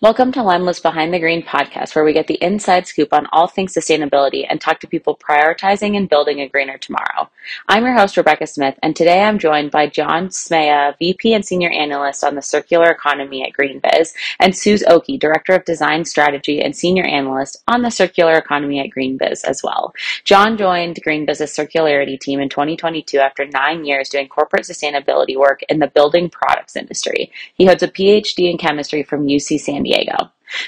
Welcome to Limelift's Behind the Green podcast, where we get the inside scoop on all things sustainability and talk to people prioritizing and building a greener tomorrow. I'm your host, Rebecca Smith, and today I'm joined by John Smieja, VP and Senior Analyst on the Circular Economy at GreenBiz, and Suz Okie, Director of Design Strategy and Senior Analyst on the Circular Economy at GreenBiz as well. John joined GreenBiz's circularity team in 2022 after nine years doing corporate sustainability work in the building products industry. He holds a PhD in chemistry from UC San.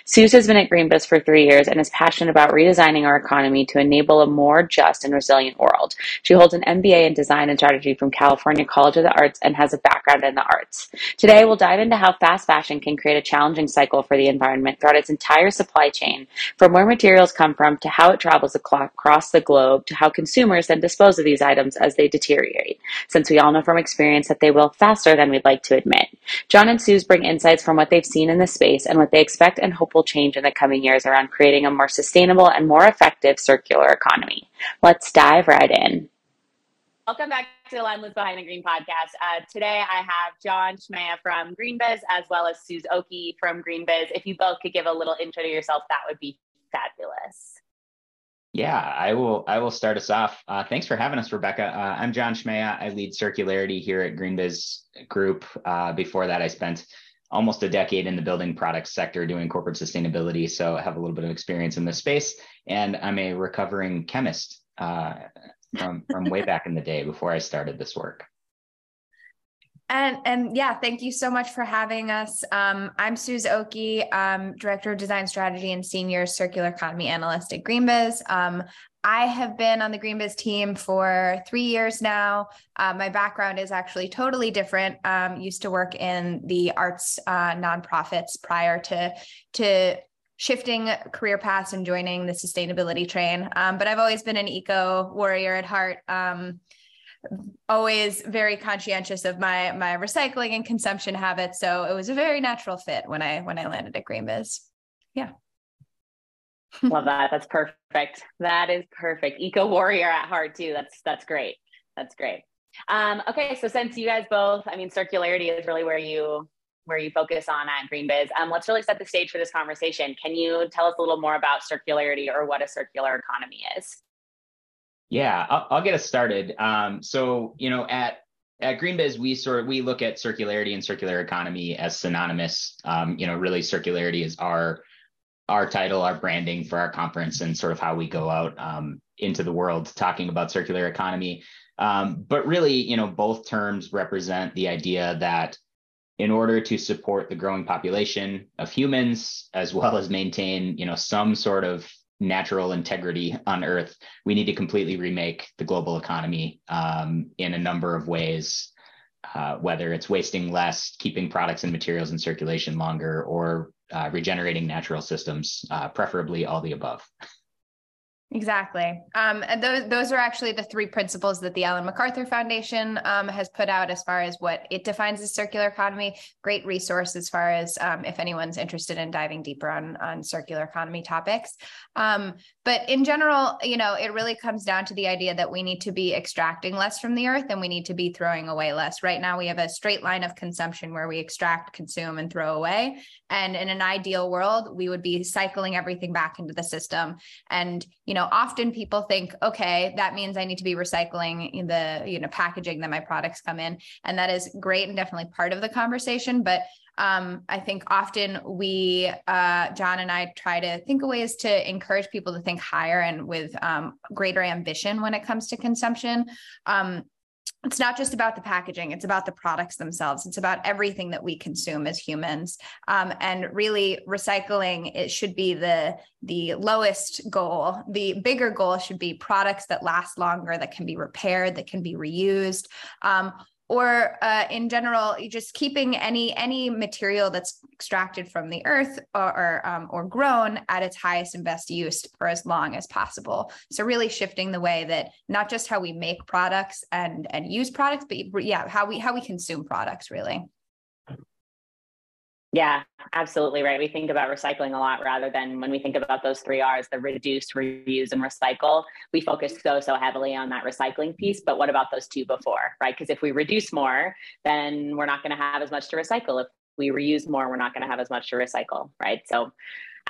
Suz has been at GreenBiz for three years and is passionate about redesigning our economy to enable a more just and resilient world. She holds an MBA in design and strategy from California College of the Arts and has a background in the arts. Today, we'll dive into how fast fashion can create a challenging cycle for the environment throughout its entire supply chain, from where materials come from to how it travels across the globe to how consumers then dispose of these items as they deteriorate, since we all know from experience that they will faster than we'd like to admit. John and Suz bring insights from what they've seen in the space and what they expect and hope will change in the coming years around creating a more sustainable and more effective circular economy. Let's dive right in. Welcome back to the Line Limelift Behind the Green podcast. Uh, today I have John Smieja from GreenBiz as well as Suz Okie from GreenBiz. If you both could give a little intro to yourself, that would be fabulous. Yeah, I will. I will start us off. Uh, thanks for having us, Rebecca. Uh, I'm John Smieja. I lead circularity here at GreenBiz Group. Uh, before that, I spent almost a decade in the building products sector doing corporate sustainability. So I have a little bit of experience in this space. And I'm a recovering chemist uh, from, from way back in the day before I started this work. And and yeah, thank you so much for having us. Um, I'm Suz Okie, um, Director of Design Strategy and Senior Circular Economy Analyst at GreenBiz. Um, I have been on the GreenBiz team for three years now. Uh, my background is actually totally different. Um, used to work in the arts uh, nonprofits prior to to shifting career paths and joining the sustainability train. Um, but I've always been an eco warrior at heart. Um, always very conscientious of my my recycling and consumption habits. So it was a very natural fit when I when I landed at GreenBiz. Yeah. Love that. That's perfect. That is perfect. Eco warrior at heart too. That's that's great. That's great. Um, okay, so since you guys both, I mean, circularity is really where you where you focus on at GreenBiz. Um, let's really set the stage for this conversation. Can you tell us a little more about circularity or what a circular economy is? Yeah, I'll, I'll get us started. Um, so you know, at at GreenBiz, we sort of, we look at circularity and circular economy as synonymous. Um, you know, really, circularity is our our title, our branding for our conference, and sort of how we go out um, into the world talking about circular economy. Um, but really, you know, both terms represent the idea that in order to support the growing population of humans, as well as maintain, you know, some sort of natural integrity on Earth, we need to completely remake the global economy um, in a number of ways. Uh, whether it's wasting less, keeping products and materials in circulation longer, or uh, regenerating natural systems, uh, preferably all the above. Exactly. Um, and those, those are actually the three principles that the Ellen MacArthur Foundation um, has put out as far as what it defines as circular economy. Great resource as far as um, if anyone's interested in diving deeper on, on circular economy topics. Um, but in general, you know, it really comes down to the idea that we need to be extracting less from the earth and we need to be throwing away less. Right now, we have a straight line of consumption where we extract, consume, and throw away. And in an ideal world, we would be cycling everything back into the system. And, you know, know, often people think, okay, that means I need to be recycling the, you know, packaging that my products come in. And that is great and definitely part of the conversation. But um, I think often we, uh, John and I, try to think of ways to encourage people to think higher and with um, greater ambition when it comes to consumption. Um, it's not just about the packaging it's about the products themselves. It's about everything that we consume as humans. Um, and really recycling it should be the the lowest goal. The bigger goal should be products that last longer that can be repaired that can be reused. Um, or uh, in general just keeping any any material that's extracted from the earth or or, um, or, grown at its highest and best use for as long as possible. So really shifting the way that not just how we make products and and use products but yeah how we how we consume products really yeah, absolutely right. We think about recycling a lot rather than when we think about those three R's, the reduce, reuse, and recycle. We focus so, so heavily on that recycling piece. But what about those two before, right? Because if we reduce more, then we're not going to have as much to recycle. If we reuse more, we're not going to have as much to recycle, right? So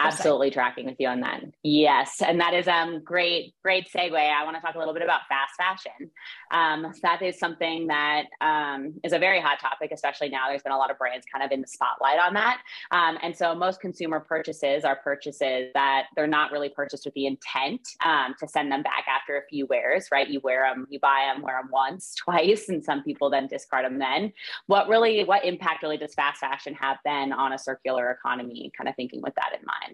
absolutely tracking with you on that. Yes, and that is um great, great segue. I want to talk a little bit about fast fashion. Um, so that is something that um, is a very hot topic, especially now. There's been a lot of brands kind of in the spotlight on that, um, and so most consumer purchases are purchases that they're not really purchased with the intent um, to send them back after a few wears. Right? You wear them, you buy them, wear them once, twice, and some people then discard them. Then, what really, what impact really does fast fashion have then on a circular economy? Kind of thinking with that in mind.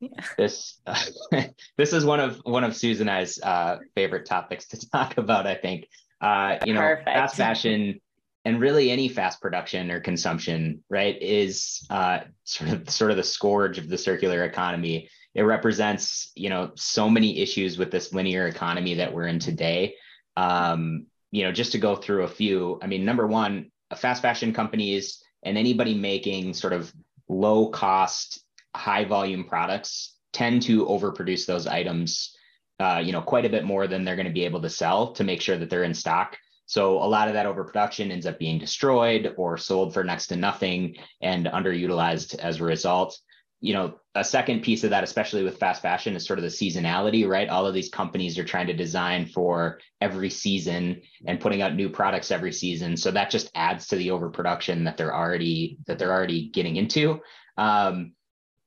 Yeah. This uh, this is one of one of Susan and I's uh, favorite topics to talk about. I think uh, you know Perfect. fast fashion and really any fast production or consumption, right, is uh, sort of sort of the scourge of the circular economy. It represents you know so many issues with this linear economy that we're in today. Um, you know, just to go through a few. I mean, number one, fast fashion companies and anybody making sort of low cost high volume products tend to overproduce those items uh, you know quite a bit more than they're going to be able to sell to make sure that they're in stock. So a lot of that overproduction ends up being destroyed or sold for next to nothing and underutilized as a result. You know a second piece of that especially with fast fashion is sort of the seasonality right? All of these companies are trying to design for every season and putting out new products every season. So that just adds to the overproduction that they're already that they're already getting into. Um,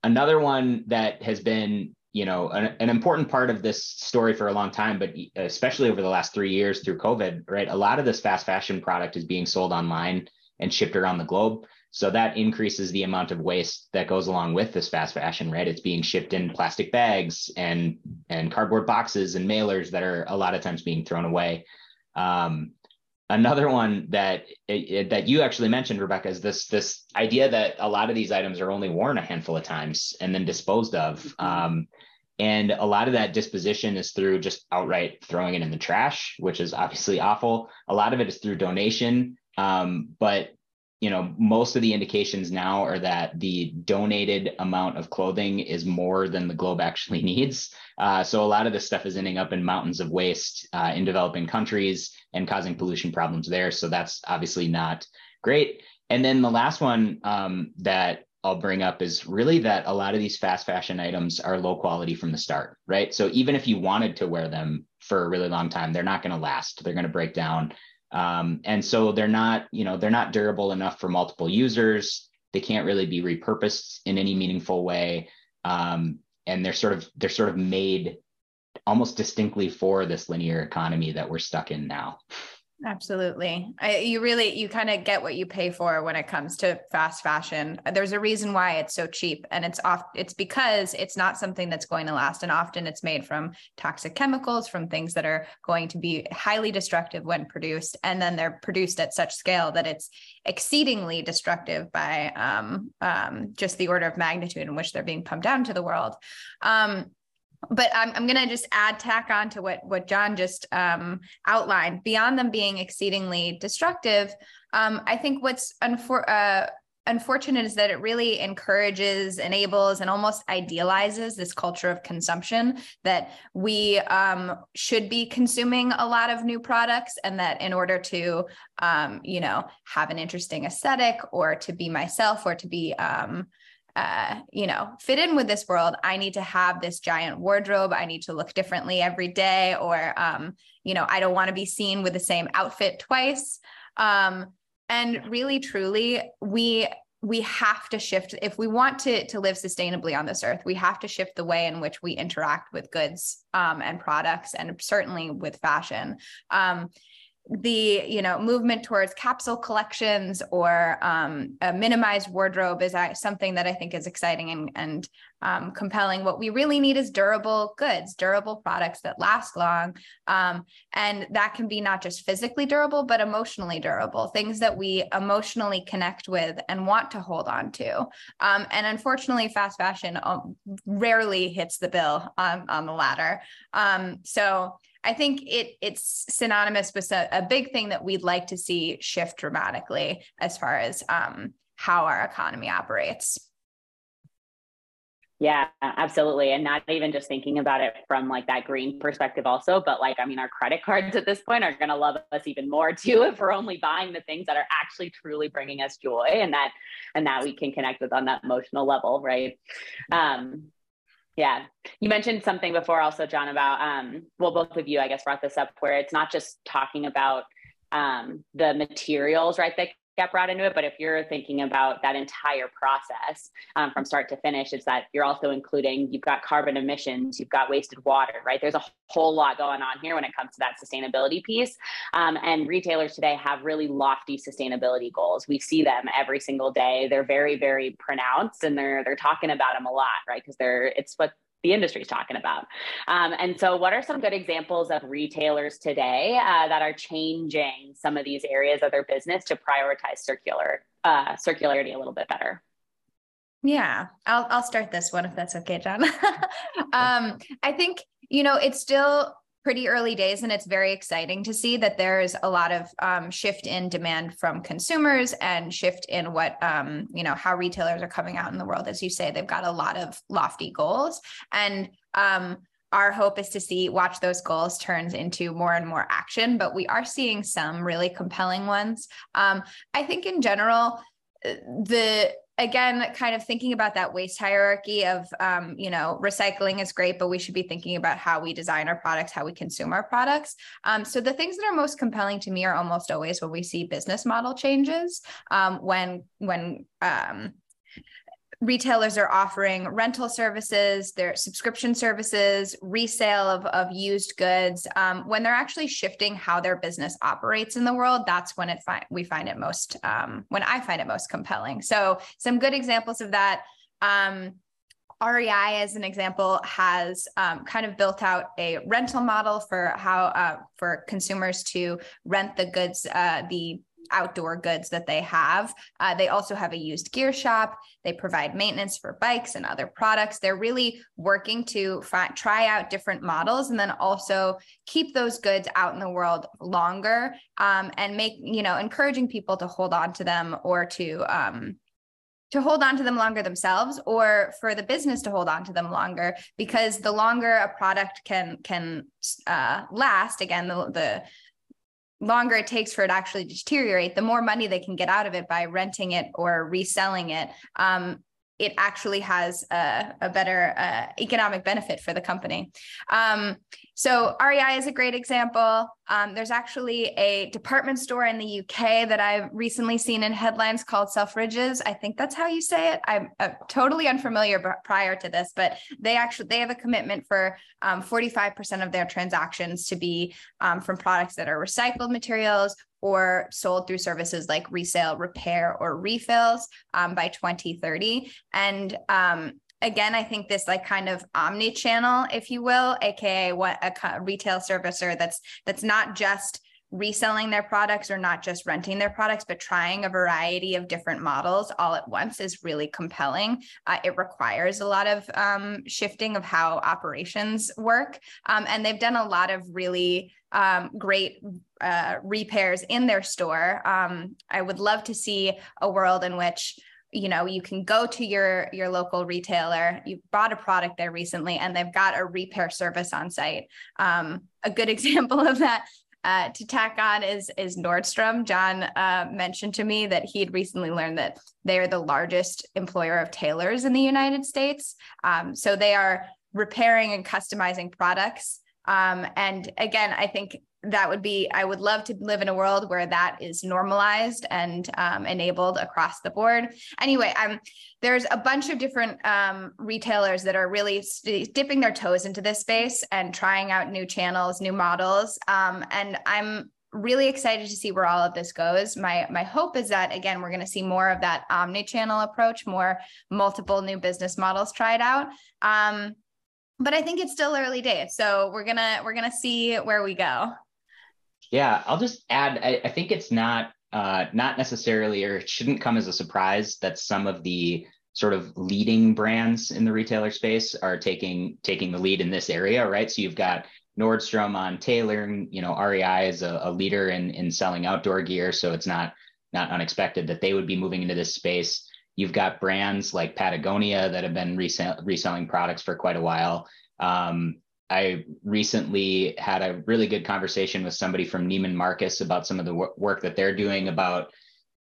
another one that has been you know an, an, important part of this story for a long time but especially over the last three years through covid right? A lot of this fast fashion product is being sold online and shipped around the globe. So that increases the amount of waste that goes along with this fast fashion right? It's being shipped in plastic bags and and cardboard boxes and mailers that are a lot of times being thrown away. Um, another one that it, that you actually mentioned rebecca is this this idea that a lot of these items are only worn a handful of times and then disposed of. Mm-hmm. um, and a lot of that disposition is through just outright throwing it in the trash which is obviously awful. A lot of it is through donation. Um, but you know most of the indications now are that the donated amount of clothing is more than the globe actually needs uh, so a lot of this stuff is ending up in mountains of waste uh, in developing countries and causing pollution problems there. So that's obviously not great. And then the last one um, that I'll bring up is really that a lot of these fast fashion items are low quality from the start, right? So even if you wanted to wear them for a really long time, they're not going to last. They're going to break down. Um, and so they're not, you know, they're not durable enough for multiple users. They can't really be repurposed in any meaningful way. Um, and they're sort of they're sort of made almost distinctly for this linear economy that we're stuck in now. Absolutely. I, you really you kind of get what you pay for when it comes to fast fashion. There's a reason why it's so cheap and it's off it's because it's not something that's going to last and often it's made from toxic chemicals from things that are going to be highly destructive when produced and then they're produced at such scale that it's exceedingly destructive by um, um, just the order of magnitude in which they're being pumped out into the world. Um, but I'm, I'm going to just add tack on to what what John just um, outlined. Beyond them being exceedingly destructive, um, I think what's unfor- uh, unfortunate is that it really encourages, enables, and almost idealizes this culture of consumption that we um, should be consuming a lot of new products, and that in order to, um, you know, have an interesting aesthetic or to be myself or to be um, uh, you know, fit in with this world, I need to have this giant wardrobe. I need to look differently every day, or, um, you know, I don't want to be seen with the same outfit twice. Um, and really, truly, we we have to shift if we want to to live sustainably on this earth we have to shift the way in which we interact with goods um, and products and certainly with fashion um, the you know movement towards capsule collections or um, a minimized wardrobe is something that I think is exciting and, and um, compelling. What we really need is durable goods, durable products that last long, um, and that can be not just physically durable but emotionally durable. Things that we emotionally connect with and want to hold on to. Um, and unfortunately, fast fashion um, rarely hits the bill on, on the latter. Um, so I think it it's synonymous with a, a, big thing that we'd like to see shift dramatically as far as um, how our economy operates. Yeah, absolutely. And not even just thinking about it from like that green perspective also, but like, I mean, our credit cards at this point are going to love us even more too if we're only buying the things that are actually truly bringing us joy and that, and that we can connect with on that emotional level. Right. Um, yeah. You mentioned something before also, John, about, um, well, both of you, I guess, brought this up where it's not just talking about um, the materials, right, that get brought into it. But if you're thinking about that entire process um, from start to finish, it's that you're also including, you've got carbon emissions, you've got wasted water, right? There's a whole lot going on here when it comes to that sustainability piece. Um, and retailers today have really lofty sustainability goals. We see them every single day. They're very, very pronounced and they're, they're talking about them a lot, right? Because they're, it's what the industry is talking about. Um, and so, what are some good examples of retailers today uh, that are changing some of these areas of their business to prioritize circular uh, circularity a little bit better? Yeah, I'll I'll start this one if that's okay, John. um, I think you know it's still pretty early days and it's very exciting to see that there's a lot of um, shift in demand from consumers and shift in what um, you know how retailers are coming out in the world. As you say they've got a lot of lofty goals and um, our hope is to see watch those goals turns into more and more action but we are seeing some really compelling ones. Um, i think in general uh, the again kind of thinking about that waste hierarchy of um, you know recycling is great but we should be thinking about how we design our products how we consume our products. Um, so the things that are most compelling to me are almost always when we see business model changes um, when when um, retailers are offering rental services, their subscription services, resale of, of used goods. Um, when they're actually shifting how their business operates in the world, that's when it fi- we find it most, um, when I find it most compelling. So some good examples of that. Um, REI, as an example, has um, kind of built out a rental model for how uh, for consumers to rent the goods, uh, the outdoor goods that they have. Uh, they also have a used gear shop. They provide maintenance for bikes and other products. They're really working to fi- try out different models and then also keep those goods out in the world longer um, and make, you know, encouraging people to hold on to them or to, um, to hold on to them longer themselves or for the business to hold on to them longer because the longer a product can can uh, last again the, the longer it takes for it actually to deteriorate, the more money they can get out of it by renting it or reselling it. Um, it actually has a, a better uh, economic benefit for the company. Um, so REI is a great example. Um, there's actually a department store in the UK that I've recently seen in headlines called Selfridges. I think that's how you say it. I'm uh, totally unfamiliar prior to this, but they actually they have a commitment for um, 45% of their transactions to be um, from products that are recycled materials or sold through services like resale, repair, or refills um, by 2030. And um, again, I think this like kind of omni-channel, if you will, aka what a retail servicer that's that's not just reselling their products or not just renting their products, but trying a variety of different models all at once is really compelling. Uh, it requires a lot of um, shifting of how operations work. Um, and they've done a lot of really um, great uh, repairs in their store. Um, I would love to see a world in which you know you can go to your your local retailer you bought a product there recently and they've got a repair service on site um, a good example of that uh, to tack on is is Nordstrom. John uh, mentioned to me that he had recently learned that they are the largest employer of tailors in the United States. Um, so they are repairing and customizing products. Um, and again, I think that would be i would love to live in a world where that is normalized and um, enabled across the board. Anyway i'm there's a bunch of different um, retailers that are really st- dipping their toes into this space and trying out new channels new models. Um, and i'm really excited to see where all of this goes. My my hope is that again we're going to see more of that omni-channel approach more multiple new business models tried out. Um, but i think it's still early days so we're gonna we're gonna see where we go yeah, I'll just add. I, I think it's not uh, not necessarily, or it shouldn't come as a surprise that some of the sort of leading brands in the retailer space are taking taking the lead in this area, right? So you've got Nordstrom on tailoring. You know, REI is a, a leader in in selling outdoor gear, so it's not not unexpected that they would be moving into this space. You've got brands like Patagonia that have been resell- reselling products for quite a while. Um, I recently had a really good conversation with somebody from Neiman Marcus about some of the work that they're doing about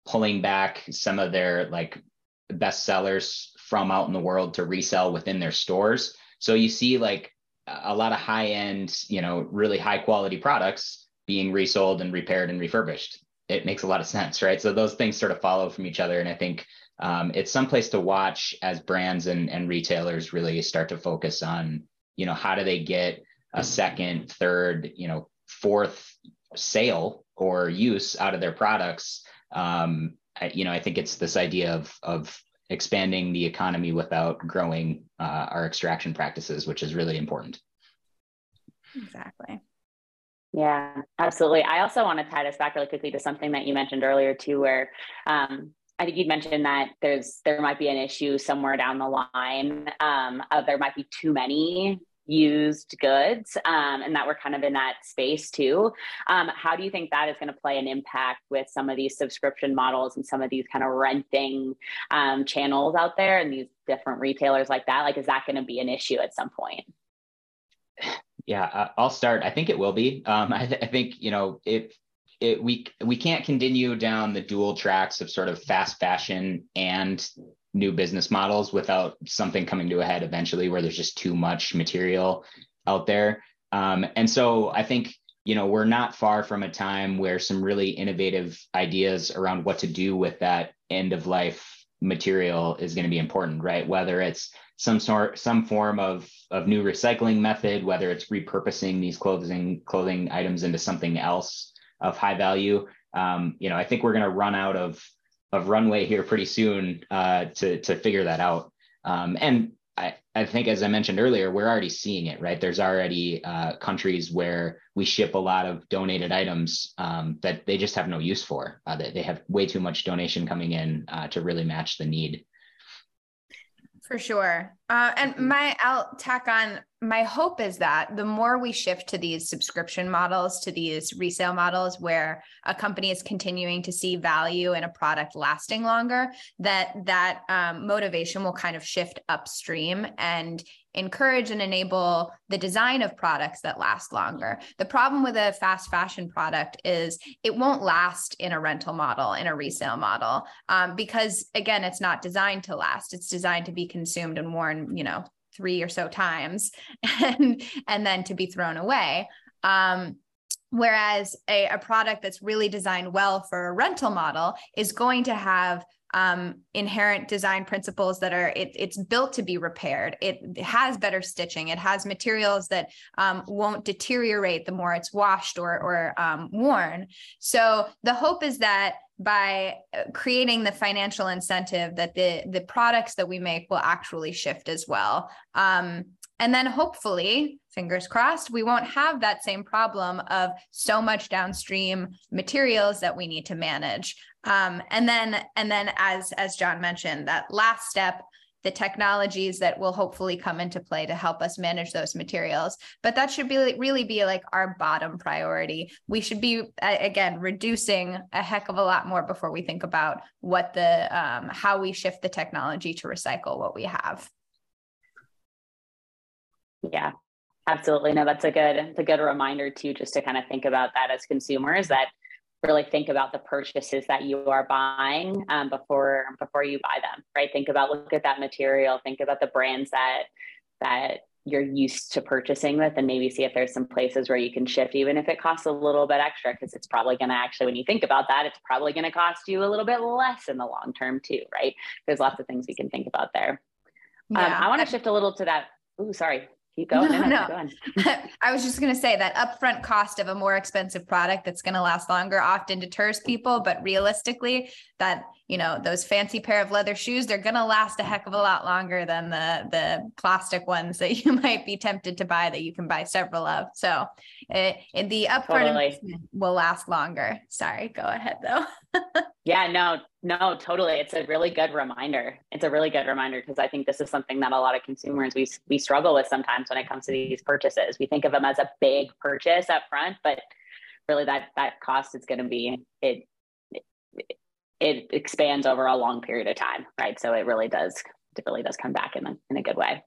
pulling back some of their like best sellers from out in the world to resell within their stores. So you see like a lot of high end, you know, really high quality products being resold and repaired and refurbished. It makes a lot of sense, right? So those things sort of follow from each other. And I think um, it's someplace to watch as brands and, and retailers really start to focus on, you know, how do they get a second, third, you know, fourth sale or use out of their products. Um, I, you know, I think it's this idea of of expanding the economy without growing uh, our extraction practices, which is really important. Exactly. Yeah, absolutely. I also want to tie this back really quickly to something that you mentioned earlier too, where um, I think you mentioned that there's there might be an issue somewhere down the line. Um, of there might be too many used goods um, and that we're kind of in that space too. Um, how do you think that is going to play an impact with some of these subscription models and some of these kind of renting um, channels out there and these different retailers like that? Like is that going to be an issue at some point? Yeah i'll start. I think it will be. Um, I, th- I think you know if it, we we can't continue down the dual tracks of sort of fast fashion and new business models without something coming to a head eventually where there's just too much material out there. Um, and so I think, you know, we're not far from a time where some really innovative ideas around what to do with that end of life material is going to be important, right? Whether it's some sort, some form of, of new recycling method, whether it's repurposing these clothing, clothing items into something else of high value. Um, you know, I think we're going to run out of of runway here pretty soon uh, to to figure that out. Um, and I, I think, as I mentioned earlier, we're already seeing it, right? There's already uh, countries where we ship a lot of donated items um, that they just have no use for. Uh, they, they have way too much donation coming in uh, to really match the need. For sure. Uh, and mm-hmm. my, I'll tack on my hope is that the more we shift to these subscription models, to these resale models where a company is continuing to see value in a product lasting longer, that that um, motivation will kind of shift upstream and encourage and enable the design of products that last longer. The problem with a fast fashion product is it won't last in a rental model, in a resale model, um, because again, it's not designed to last. It's designed to be consumed and worn, you know, three or so times and and then to be thrown away. Um, whereas a, a product that's really designed well for a rental model is going to have um, inherent design principles that are it, it's built to be repaired. It has better stitching. It has materials that um, won't deteriorate the more it's washed or, or um, worn. So the hope is that by uh, creating the financial incentive that the the products that we make will actually shift as well. Um, and then hopefully fingers crossed we won't have that same problem of so much downstream materials that we need to manage. Um, and then and then as as john mentioned that last step the technologies that will hopefully come into play to help us manage those materials. But that should be really be like our bottom priority. We should be again reducing a heck of a lot more before we think about what the um, how we shift the technology to recycle what we have. Yeah absolutely. No that's a good it's a good reminder too just to kind of think about that as consumers that really think about the purchases that you are buying um, before before you buy them right? Think about look at that material think about the brands that that you're used to purchasing with and maybe see if there's some places where you can shift even if it costs a little bit extra because it's probably going to actually when you think about that it's probably going to cost you a little bit less in the long term too right? There's lots of things we can think about there. Yeah. um, i want to shift a little to that oh sorry keep going. No, no. I was just going to say that upfront cost of a more expensive product that's going to last longer often deters people, but realistically, that you know those fancy pair of leather shoes they're going to last a heck of a lot longer than the the plastic ones that you might be tempted to buy that you can buy several of so it, it the upfront totally. will last longer sorry go ahead though yeah no no totally it's a really good reminder it's a really good reminder because i think this is something that a lot of consumers we we struggle with sometimes when it comes to these purchases we think of them as a big purchase up front but really that that cost is going to be it it expands over a long period of time, right? So it really does it really does come back in a, in a good way.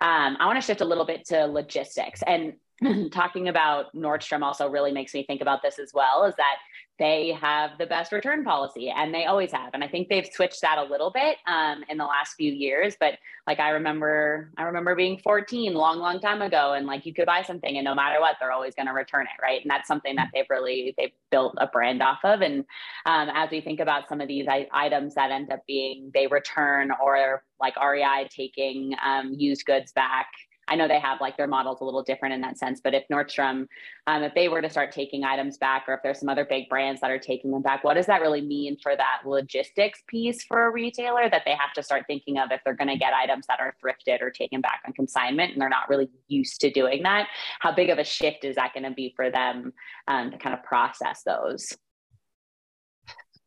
Um, I want to shift a little bit to logistics and talking about Nordstrom also really makes me think about this as well is that they have the best return policy and they always have. And i think they've switched that a little bit um, in the last few years. But like i remember i remember being 14 long long time ago and like you could buy something and no matter what they're always going to return it right? And that's something that they've really they've built a brand off of. And um, as we think about some of these items that end up being they return or like rei taking um, used goods back I know they have like their models a little different in that sense, but if Nordstrom, um, if they were to start taking items back, or if there's some other big brands that are taking them back, what does that really mean for that logistics piece for a retailer that they have to start thinking of if they're going to get items that are thrifted or taken back on consignment and they're not really used to doing that? How big of a shift is that going to be for them um, to kind of process those?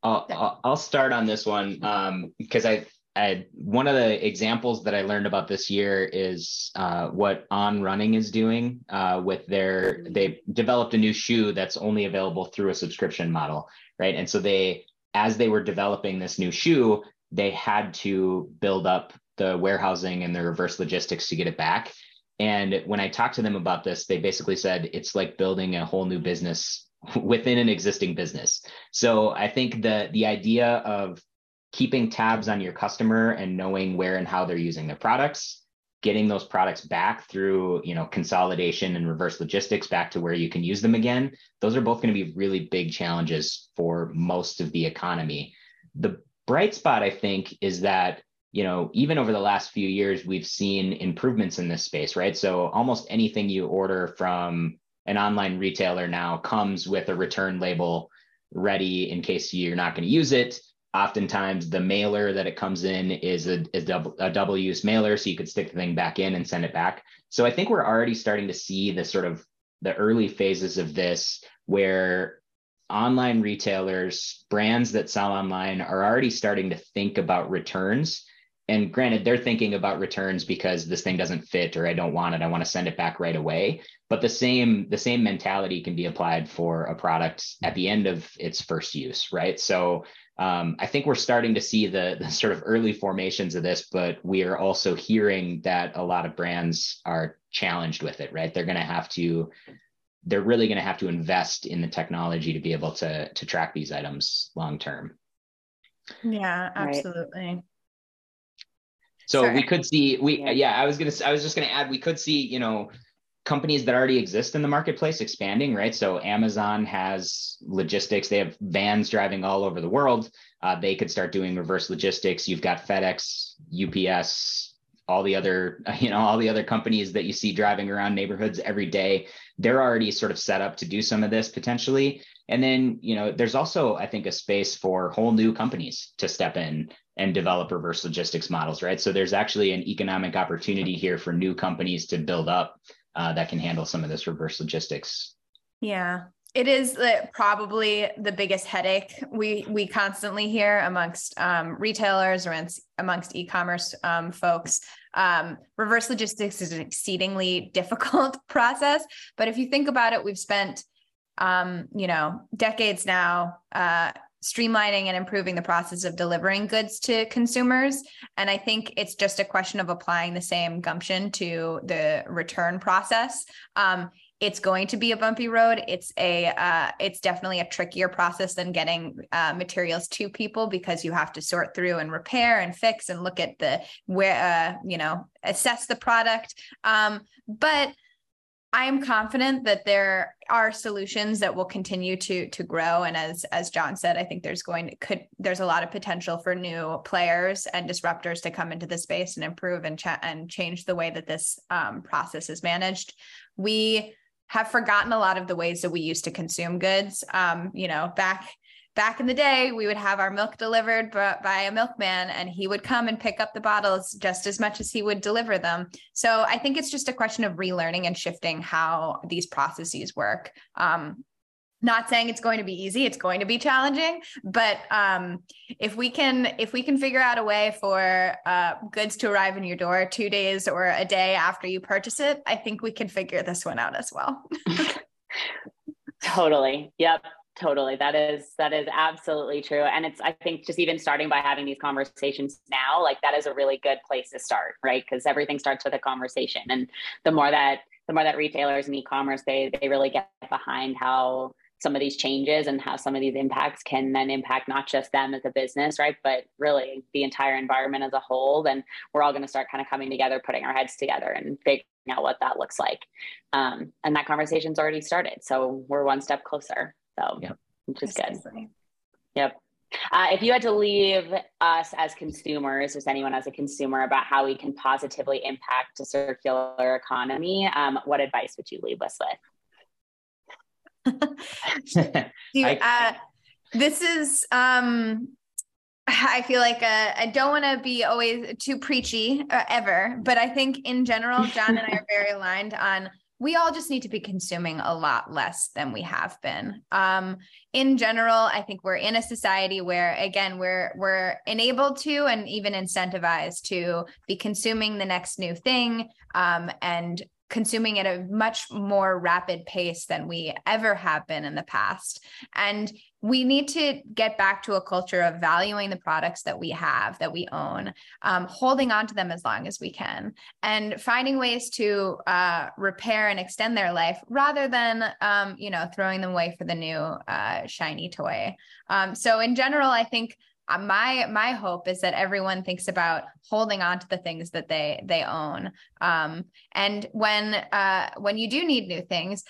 I'll, I'll start on this one um, because I I, one of the examples that I learned about this year is uh, what On Running is doing uh, with their. They developed a new shoe that's only available through a subscription model, right? And so they, as they were developing this new shoe, they had to build up the warehousing and the reverse logistics to get it back. And when I talked to them about this, they basically said it's like building a whole new business within an existing business. So I think the the idea of keeping tabs on your customer and knowing where and how they're using their products getting those products back through you know consolidation and reverse logistics back to where you can use them again those are both going to be really big challenges for most of the economy. The bright spot i think is that you know even over the last few years we've seen improvements in this space right? So almost anything you order from an online retailer now comes with a return label ready in case you're not going to use it Oftentimes, the mailer that it comes in is a, is a double use mailer, so you could stick the thing back in and send it back. So I think we're already starting to see the sort of the early phases of this where online retailers, brands that sell online are already starting to think about returns. And granted, they're thinking about returns because this thing doesn't fit or I don't want it. I want to send it back right away. But the same the same mentality can be applied for a product at the end of its first use, right? So um, I think we're starting to see the, the sort of early formations of this, but we are also hearing that a lot of brands are challenged with it, right? They're going to have to, they're really going to have to invest in the technology to be able to to track these items long term. Yeah, absolutely. Right. So Sorry. we could see we yeah, I was gonna I was just gonna add we could see you know companies that already exist in the marketplace expanding, right? So Amazon has logistics, they have vans driving all over the world. Uh, they could start doing reverse logistics. You've got FedEx, UPS, all the other, you know, all the other companies that you see driving around neighborhoods every day. They're already sort of set up to do some of this potentially. And then, you know, there's also, I think, a space for whole new companies to step in and develop reverse logistics models, right? So there's actually an economic opportunity here for new companies to build up uh, that can handle some of this reverse logistics. Yeah, it is probably the biggest headache we we constantly hear amongst um, retailers or amongst e-commerce um, folks. Um, reverse logistics is an exceedingly difficult process, but if you think about it, we've spent um, you know decades now uh, streamlining and improving the process of delivering goods to consumers. And I think it's just a question of applying the same gumption to the return process. Um, it's going to be a bumpy road. It's a uh, it's definitely a trickier process than getting uh, materials to people because you have to sort through and repair and fix and look at the where uh, you know assess the product. Um, but I am confident that there are solutions that will continue to to grow. And as as John said, I think there's going to could there's a lot of potential for new players and disruptors to come into the space and improve and chat and change the way that this um, process is managed. We have forgotten a lot of the ways that we used to consume goods. Um, you know, back back in the day, we would have our milk delivered by a milkman and he would come and pick up the bottles just as much as he would deliver them. So I think it's just a question of relearning and shifting how these processes work. Um, not saying it's going to be easy it's going to be challenging but um, if we can if we can figure out a way for uh, goods to arrive in your door two days or a day after you purchase it i think we can figure this one out as well totally yep totally. That is that is absolutely true. And it's i think just even starting by having these conversations now like that is a really good place to start right? Because everything starts with a conversation. And the more that the more that retailers and e-commerce they they really get behind how some of these changes and how some of these impacts can then impact not just them as a business right? But really the entire environment as a whole then we're all going to start kind of coming together putting our heads together and figuring out what that looks like. Um, and that conversation's already started. So we're one step closer so, yeah. which is good. Yep. Uh, if you had to leave us as consumers, as anyone as a consumer, about how we can positively impact a circular economy, um, what advice would you leave us with? Dude, uh, this is, um, I feel like uh, I don't want to be always too preachy uh, ever, but I think in general, John and I are very aligned on we all just need to be consuming a lot less than we have been. Um, in general, I think we're in a society where, again, we're we're enabled to and even incentivized to be consuming the next new thing um, and consuming at a much more rapid pace than we ever have been in the past. And we need to get back to a culture of valuing the products that we have, that we own, um, holding on to them as long as we can, and finding ways to uh, repair and extend their life rather than, um, you know, throwing them away for the new uh, shiny toy. Um, so, in general, I think my my hope is that everyone thinks about holding on to the things that they they own. Um, and when uh, when you do need new things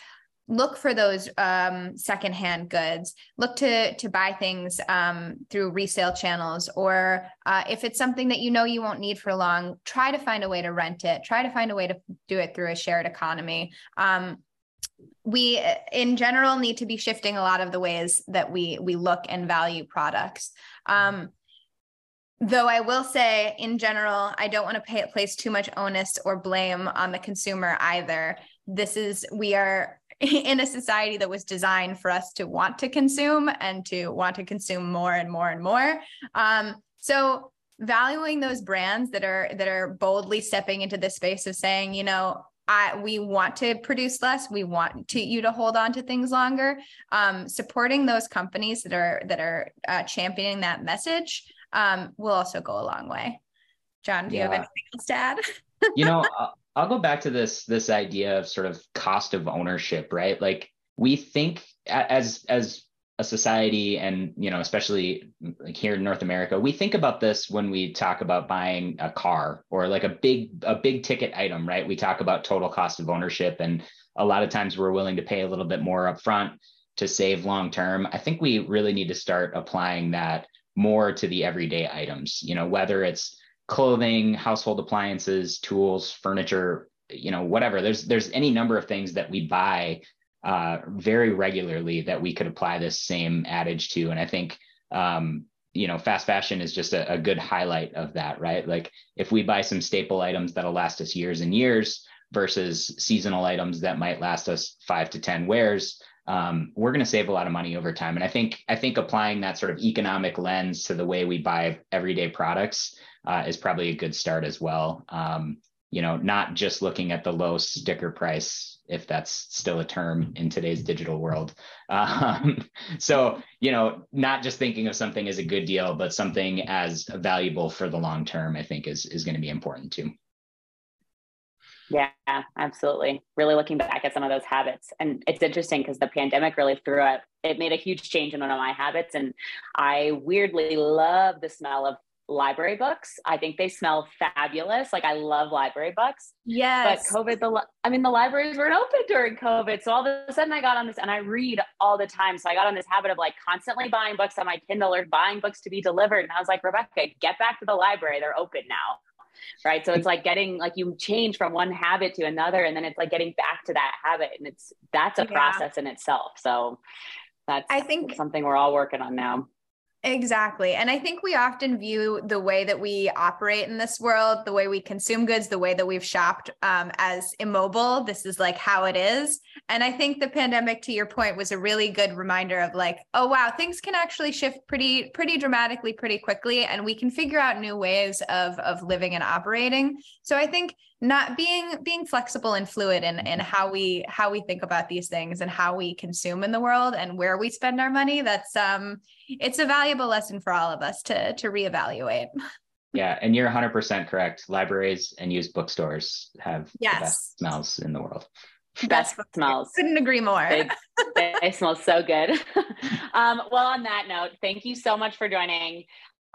look for those um, secondhand goods. Look to to buy things um, through resale channels or uh, if it's something that you know you won't need for long try to find a way to rent it. Try to find a way to do it through a shared economy. Um, we in general need to be shifting a lot of the ways that we we look and value products um, though i will say in general i don't want to pay, place too much onus or blame on the consumer either this is we are in a society that was designed for us to want to consume and to want to consume more and more and more. Um, so valuing those brands that are that are boldly stepping into this space of saying, you know, I, we want to produce less. We want to you to hold on to things longer. Um, supporting those companies that are that are uh, championing that message um, will also go a long way. John, do yeah. you have anything else to add? you know, I'll go back to this this idea of sort of cost of ownership, right? Like we think as as a society and you know especially like here in north america we think about this when we talk about buying a car or like a big a big ticket item right we talk about total cost of ownership and a lot of times we're willing to pay a little bit more upfront to save long term i think we really need to start applying that more to the everyday items you know whether it's clothing, household appliances, tools, furniture, you know, whatever. There's there's any number of things that we buy uh, very regularly that we could apply this same adage to. And I think um, you know, fast fashion is just a, a good highlight of that, right? Like if we buy some staple items that'll last us years and years versus seasonal items that might last us five to 10 wears, um, we're going to save a lot of money over time. And I think I think applying that sort of economic lens to the way we buy everyday products uh, is probably a good start as well. Um, you know, not just looking at the low sticker price, if that's still a term in today's digital world. Um, so, you know, not just thinking of something as a good deal, but something as valuable for the long term, I think is is going to be important too. Yeah, absolutely. Really looking back at some of those habits. And it's interesting because the pandemic really threw it, it made a huge change in one of my habits. And I weirdly love the smell of library books. I think they smell fabulous. Like I love library books. Yes. But COVID, the I mean, the libraries weren't open during COVID, so all of a sudden I got on this, and I read all the time. So I got on this habit of like constantly buying books on my Kindle or buying books to be delivered. And I was like, Rebecca, get back to the library. They're open now. Right. So it's like getting like you change from one habit to another, and then it's like getting back to that habit, and it's that's a yeah. process in itself. So that's I think something we're all working on now. Exactly. And I think we often view the way that we operate in this world, the way we consume goods, the way that we've shopped um, as immobile. This is like how it is. And I think the pandemic, to your point, was a really good reminder of like, oh, wow, things can actually shift pretty, pretty dramatically, pretty quickly. And we can figure out new ways of, of living and operating. So I think not being being flexible and fluid in in how we how we think about these things and how we consume in the world and where we spend our money that's um it's a valuable lesson for all of us to to reevaluate. Yeah and you're 100% correct. Libraries and used bookstores have yes. the best smells in the world. Best, best smells. Couldn't agree more. They, they smell so good. Um, well on that note thank you so much for joining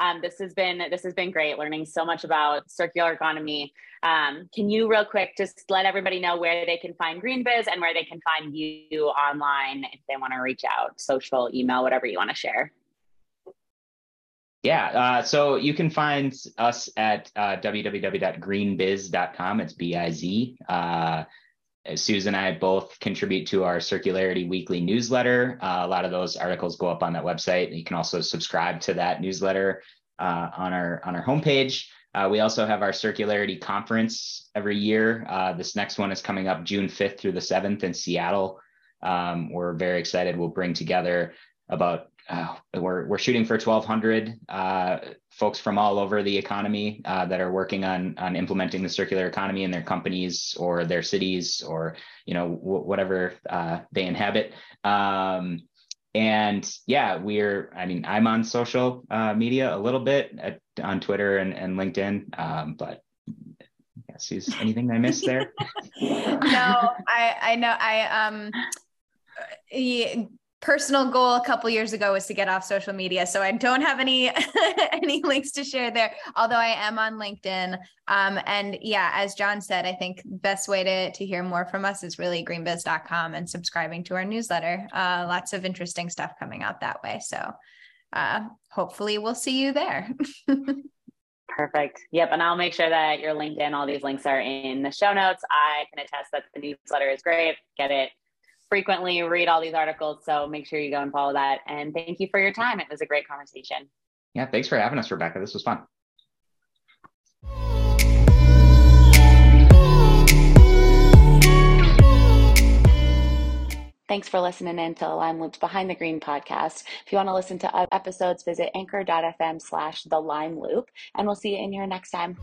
um, this has been this has been great learning so much about circular economy. Um, can you real quick just let everybody know where they can find GreenBiz and where they can find you online if they want to reach out, social, email, whatever you want to share. Yeah, uh, so you can find us at uh, www.greenbiz.com. It's B I Z. Uh, Susan and I both contribute to our Circularity Weekly newsletter. Uh, a lot of those articles go up on that website. You can also subscribe to that newsletter uh, on our on our homepage. Uh, we also have our Circularity Conference every year. Uh, this next one is coming up June 5th through the 7th in Seattle. Um, we're very excited. We'll bring together about uh, we're we're shooting for 1,200 uh, folks from all over the economy uh, that are working on on implementing the circular economy in their companies or their cities or you know w- whatever uh, they inhabit. Um, and yeah, we're I mean I'm on social uh, media a little bit at, on Twitter and, and LinkedIn, um, but yes, is anything I missed there? no, I I know I um. Personal goal a couple years ago was to get off social media so i don't have any any links to share there although i am on linkedin um, and yeah as john said i think the best way to, to hear more from us is really greenbiz.com and subscribing to our newsletter uh, lots of interesting stuff coming out that way so uh, hopefully we'll see you there Perfect. Yep. And I'll make sure that your LinkedIn, all these links are in the show notes. I can attest that the newsletter is great. Get it frequently read all these articles. So make sure you go and follow that. And thank you for your time. It was a great conversation. Yeah, thanks for having us, Rebecca. This was fun. Thanks for listening in to the Lime Loop's Behind the Green podcast. If you want to listen to other episodes, visit anchor.fm slash the Lime Loop, and we'll see you in here next time.